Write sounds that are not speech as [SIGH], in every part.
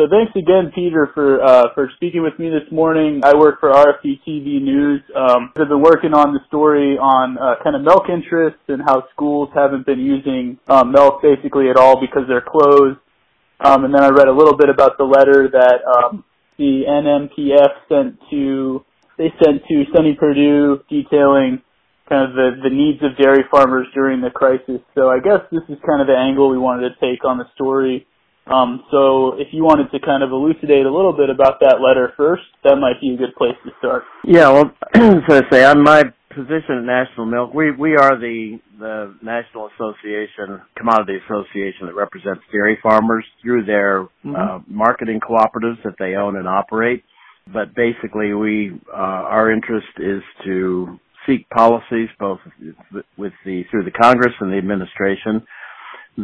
So thanks again, Peter, for uh, for speaking with me this morning. I work for RFD TV News. Um, I've been working on the story on uh, kind of milk interests and how schools haven't been using um, milk basically at all because they're closed. Um, and then I read a little bit about the letter that um, the NMPF sent to they sent to Sonny Perdue detailing kind of the, the needs of dairy farmers during the crisis. So I guess this is kind of the angle we wanted to take on the story. Um, so if you wanted to kind of elucidate a little bit about that letter first, that might be a good place to start. Yeah, well, [CLEARS THROAT] so to say, on my position at National Milk, we we are the the National Association, Commodity Association that represents dairy farmers through their mm-hmm. uh, marketing cooperatives that they own and operate. But basically, we uh, our interest is to seek policies both with the through the Congress and the administration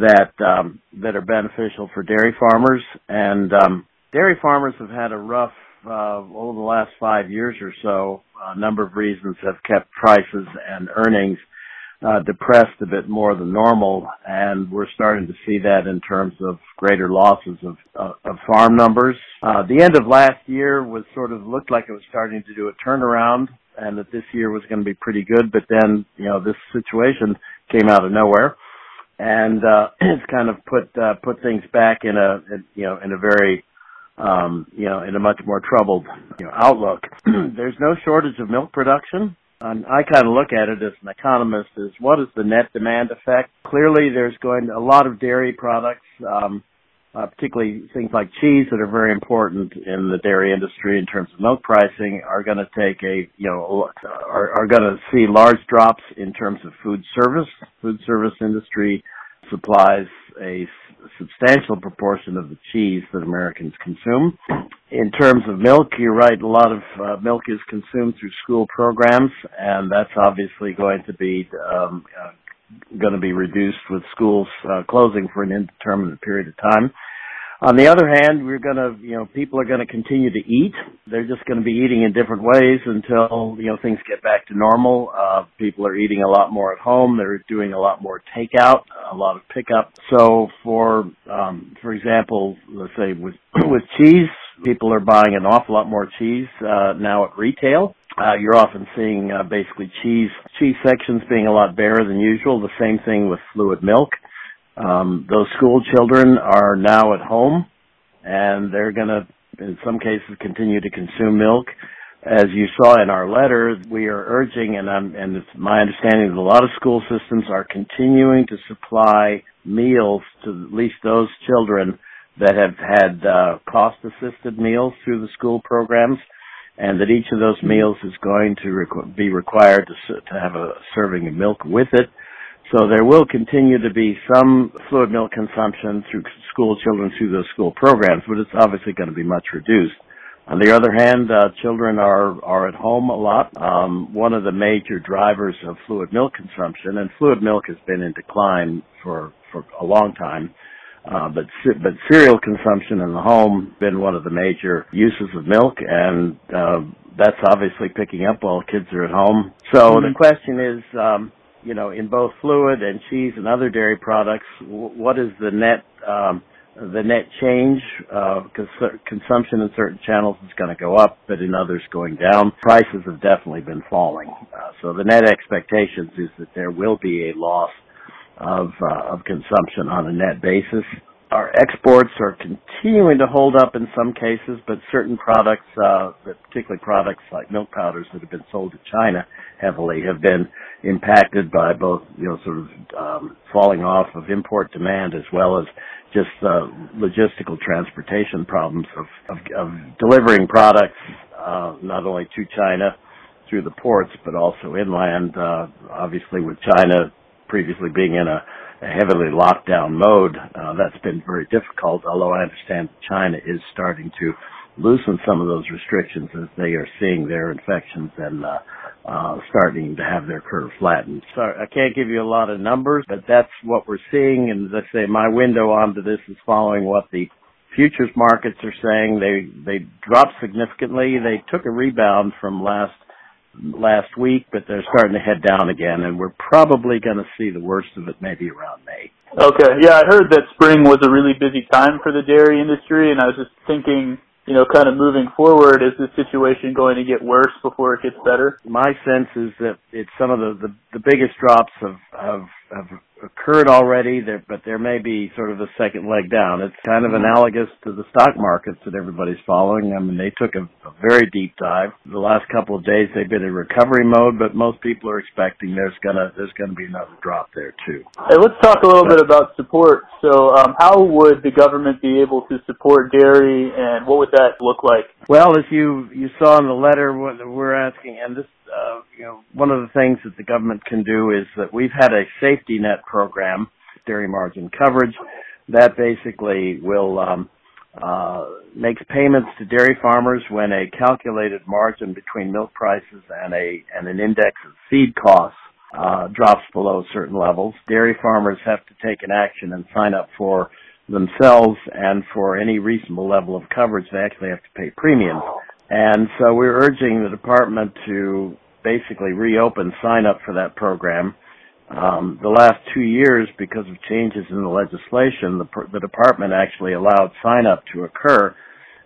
that um, that are beneficial for dairy farmers. And um, dairy farmers have had a rough uh, over the last five years or so. A number of reasons have kept prices and earnings uh, depressed a bit more than normal, and we're starting to see that in terms of greater losses of, uh, of farm numbers. Uh, the end of last year was sort of looked like it was starting to do a turnaround, and that this year was going to be pretty good. But then, you know, this situation came out of nowhere, and uh, [CLEARS THROAT] it's kind of put uh, put things back in a you know in a very um, you know in a much more troubled you know, outlook. [CLEARS THROAT] There's no shortage of milk production. And I kind of look at it as an economist is what is the net demand effect? Clearly, there's going to, a lot of dairy products. Um, uh, particularly things like cheese that are very important in the dairy industry in terms of milk pricing are going to take a you know are, are going to see large drops in terms of food service. Food service industry supplies a substantial proportion of the cheese that Americans consume. In terms of milk, you're right. A lot of uh, milk is consumed through school programs, and that's obviously going to be um, uh, going to be reduced with schools uh, closing for an indeterminate period of time. On the other hand, we're going to, you know, people are going to continue to eat. They're just going to be eating in different ways until, you know, things get back to normal. Uh, people are eating a lot more at home. They're doing a lot more takeout, a lot of pickup. So for, um, for example, let's say with, [CLEARS THROAT] with cheese, people are buying an awful lot more cheese, uh, now at retail. Uh, you're often seeing uh, basically cheese cheese sections being a lot barer than usual. The same thing with fluid milk. Um, those school children are now at home, and they're going to, in some cases, continue to consume milk. As you saw in our letter, we are urging, and, I'm, and it's my understanding that a lot of school systems are continuing to supply meals to at least those children that have had uh, cost-assisted meals through the school programs and that each of those meals is going to requ- be required to, to have a serving of milk with it. So there will continue to be some fluid milk consumption through school children through those school programs, but it's obviously going to be much reduced. On the other hand, uh, children are are at home a lot. Um, one of the major drivers of fluid milk consumption, and fluid milk has been in decline for for a long time, uh, but but cereal consumption in the home been one of the major uses of milk, and uh, that's obviously picking up while kids are at home. So mm-hmm. the question is, um, you know, in both fluid and cheese and other dairy products, w- what is the net um, the net change? Because uh, consumption in certain channels is going to go up, but in others going down. Prices have definitely been falling, uh, so the net expectations is that there will be a loss of uh, of consumption on a net basis. Our exports are continuing to hold up in some cases, but certain products, uh, particularly products like milk powders that have been sold to China heavily, have been impacted by both, you know, sort of um, falling off of import demand as well as just uh, logistical transportation problems of, of, of delivering products uh, not only to China through the ports, but also inland. Uh, obviously, with China previously being in a, a heavily locked down mode, uh, that's been very difficult, although I understand China is starting to loosen some of those restrictions as they are seeing their infections and uh, uh, starting to have their curve flattened. So I can't give you a lot of numbers, but that's what we're seeing. And as I say, my window onto this is following what the futures markets are saying. They they dropped significantly. They took a rebound from last last week, but they're starting to head down again, and we're probably going to see the worst of it maybe around May. Okay, yeah, I heard that spring was a really busy time for the dairy industry, and I was just thinking, you know, kind of moving forward, is the situation going to get worse before it gets better? My sense is that it's some of the the, the biggest drops have have have occurred already, there, but there may be sort of a second leg down. It's kind of analogous to the stock markets that everybody's following. I mean, they took a, a very deep dive. The last couple of days they've been in recovery mode, but most people are expecting there's gonna there's gonna be another drop there too. Hey, let's talk a little bit about support. So, um, how would the government be able to support dairy, and what would that look like? Well, as you you saw in the letter, what we're asking, and this uh, you know, one of the things that the government can do is that we've had a safety net program, dairy margin coverage, that basically will um, uh, makes payments to dairy farmers when a calculated margin between milk prices and a and an index of feed costs uh, drops below certain levels. Dairy farmers have to take an action and sign up for themselves and for any reasonable level of coverage they actually have to pay premiums. And so we're urging the department to basically reopen sign up for that program. Um, the last two years, because of changes in the legislation, the, the department actually allowed sign up to occur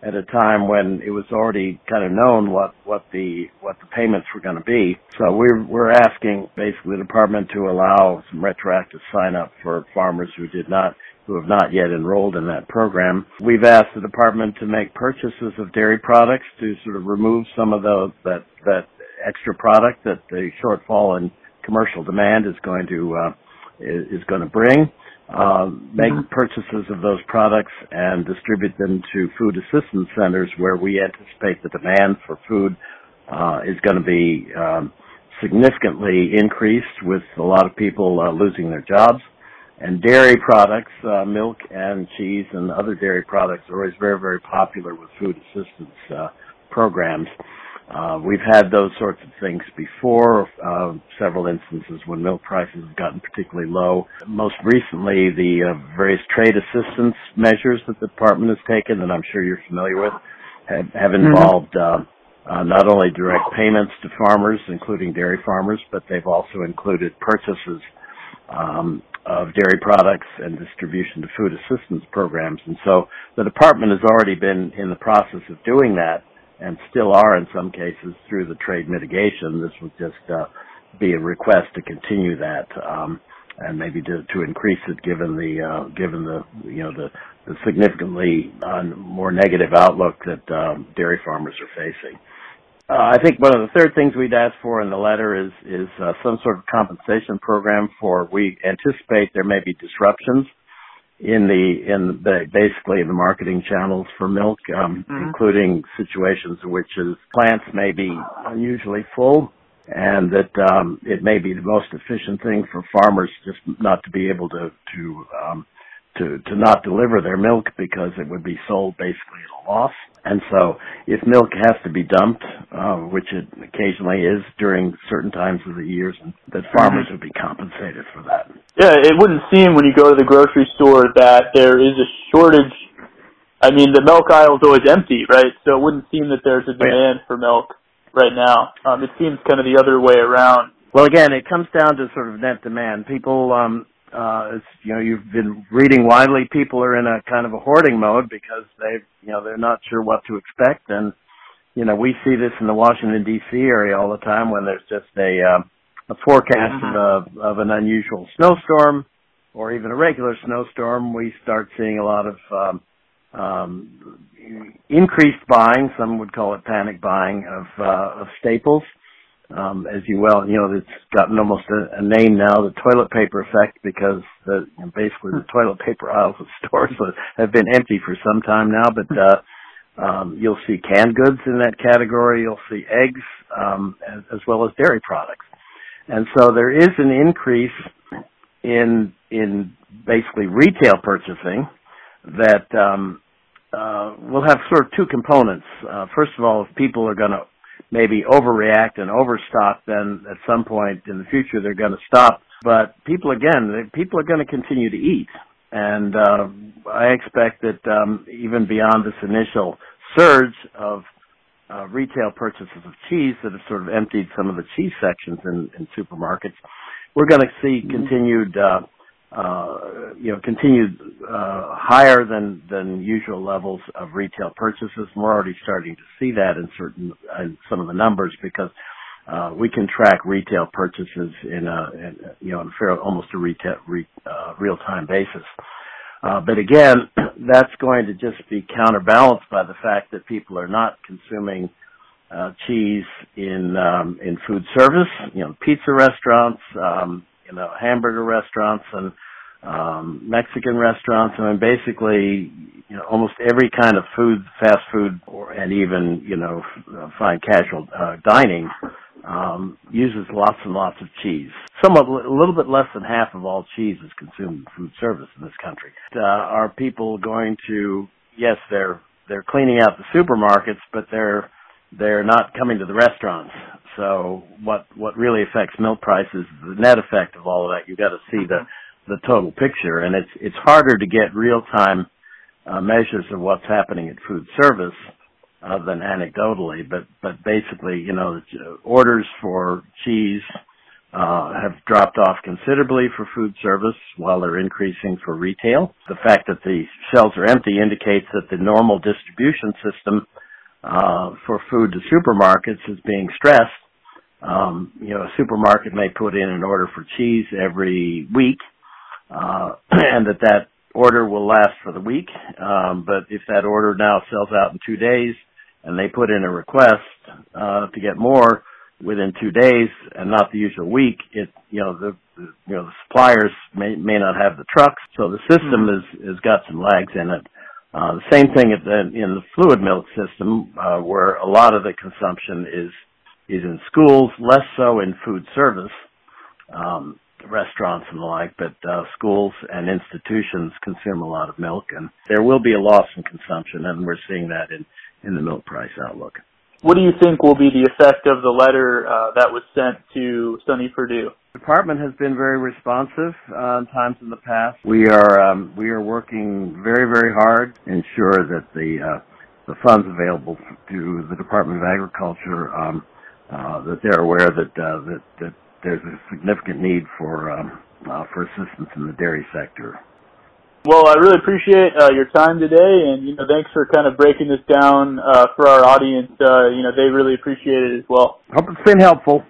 at a time when it was already kind of known what what the what the payments were going to be. So we're we're asking basically the department to allow some retroactive sign up for farmers who did not who have not yet enrolled in that program. We've asked the department to make purchases of dairy products to sort of remove some of the that that extra product that the shortfall in commercial demand is going to uh, is, going to bring. Uh, make mm-hmm. purchases of those products and distribute them to food assistance centers where we anticipate the demand for food uh, is going to be um, significantly increased with a lot of people uh, losing their jobs. And dairy products, uh, milk and cheese and other dairy products are always very, very popular with food assistance uh, programs. Uh, we've had those sorts of things before, uh, several instances when milk prices have gotten particularly low. Most recently, the uh, various trade assistance measures that the department has taken, that I'm sure you're familiar with, have, have mm-hmm. involved mm-hmm. not only direct payments to farmers, including dairy farmers, but they've also included purchases um, of dairy products and distribution to food assistance programs. And so the department has already been in the process of doing that and still are in some cases through the trade mitigation. This would just uh, be a request to continue that um, and maybe to, to increase it given the uh, given the you know the, the significantly uh, more negative outlook that um, dairy farmers are facing. Uh, I think one of the third things we'd ask for in the letter is is uh, some sort of compensation program for. We anticipate there may be disruptions in the in the basically in the marketing channels for milk, um, mm-hmm. including situations in which plants may be unusually full, and that um, it may be the most efficient thing for farmers just not to be able to to um, to to not deliver their milk because it would be sold basically at a loss. And so, if milk has to be dumped, uh, which it occasionally is during certain times of the years, that farmers would be compensated for that. Yeah, it wouldn't seem when you go to the grocery store that there is a shortage. I mean, the milk aisle is always empty, right? So it wouldn't seem that there's a demand for milk right now. Um, it seems kind of the other way around. Well, again, it comes down to sort of net demand. People um, uh, as you know, you've been reading widely, people are in a kind of a hoarding mode because they, you know, they're not sure what to expect. And, you know, we see this in the Washington D.C. area all the time when there's just a, uh, a forecast mm-hmm. of, a, of an unusual snowstorm or even a regular snowstorm. We start seeing a lot of, um, um, increased buying. Some would call it panic buying of, uh, of staples um, as you well, you know, it's gotten almost a, a name now, the toilet paper effect, because the you know, basically the toilet paper aisles of [LAUGHS] stores have been empty for some time now. But uh, um, you'll see canned goods in that category. You'll see eggs um, as, as well as dairy products, and so there is an increase in in basically retail purchasing that um, uh, will have sort of two components. Uh, first of all, if people are going to maybe overreact and overstock, then at some point in the future they're going to stop. But people, again, people are going to continue to eat. And uh, I expect that um, even beyond this initial surge of uh, retail purchases of cheese that have sort of emptied some of the cheese sections in, in supermarkets, we're going to see mm-hmm. continued uh, uh, you know, continued uh, higher than than usual levels of retail purchases. We're already starting to see that in certain in some of the numbers because uh, we can track retail purchases in a you know fair, almost a retail uh, real time basis. Uh, but again, [CLEARS THROAT] that's going to just be counterbalanced by the fact that people are not consuming uh, cheese in um, in food service, you know, pizza restaurants, um, you know, hamburger restaurants and um, Mexican restaurants. I mean, basically, you know, almost every kind of food, fast food, or and even you know, fine casual uh, dining um, uses lots and lots of cheese. Somewhat, a little bit less than half of all cheese is consumed in food service in this country. Uh, are people going to? Yes, they're they're cleaning out the supermarkets, but they're they're not coming to the restaurants. So what what really affects milk prices is the net effect of all of that. You've got to see the the total picture, and it's it's harder to get real time uh, measures of what's happening at food service uh, than anecdotally. But but basically, you know, orders for cheese uh, have dropped off considerably for food service while they're increasing for retail. The fact that the shelves are empty indicates that the normal distribution system uh, for food to supermarkets is being stressed. Um, you know, a supermarket may put in an order for cheese every week, uh, [CLEARS THROAT] and that that order will last for the week. Um, but if that order now sells out in two days, and they put in a request uh, to get more within two days and not the usual week, it you know the, the you know the suppliers may may not have the trucks, so the system mm-hmm. is has got some lags in it. Uh, the same thing the, in the fluid milk system, uh, where a lot of the consumption is is in schools, less so in food service, um, restaurants and the like, but uh, schools and institutions consume a lot of milk, and there will be a loss in consumption, and we're seeing that in in the milk price outlook. What do you think will be the effect of the letter uh, that was sent to Sonny Perdue? The department has been very responsive uh, times in the past. We are um, we are working very very hard to ensure that the uh, the funds available to the Department of Agriculture um, uh, that they're aware that uh, that that there's a significant need for um, uh, for assistance in the dairy sector. Well, I really appreciate uh, your time today, and you know, thanks for kind of breaking this down uh, for our audience. Uh, you know, they really appreciate it as well. Hope it's been helpful.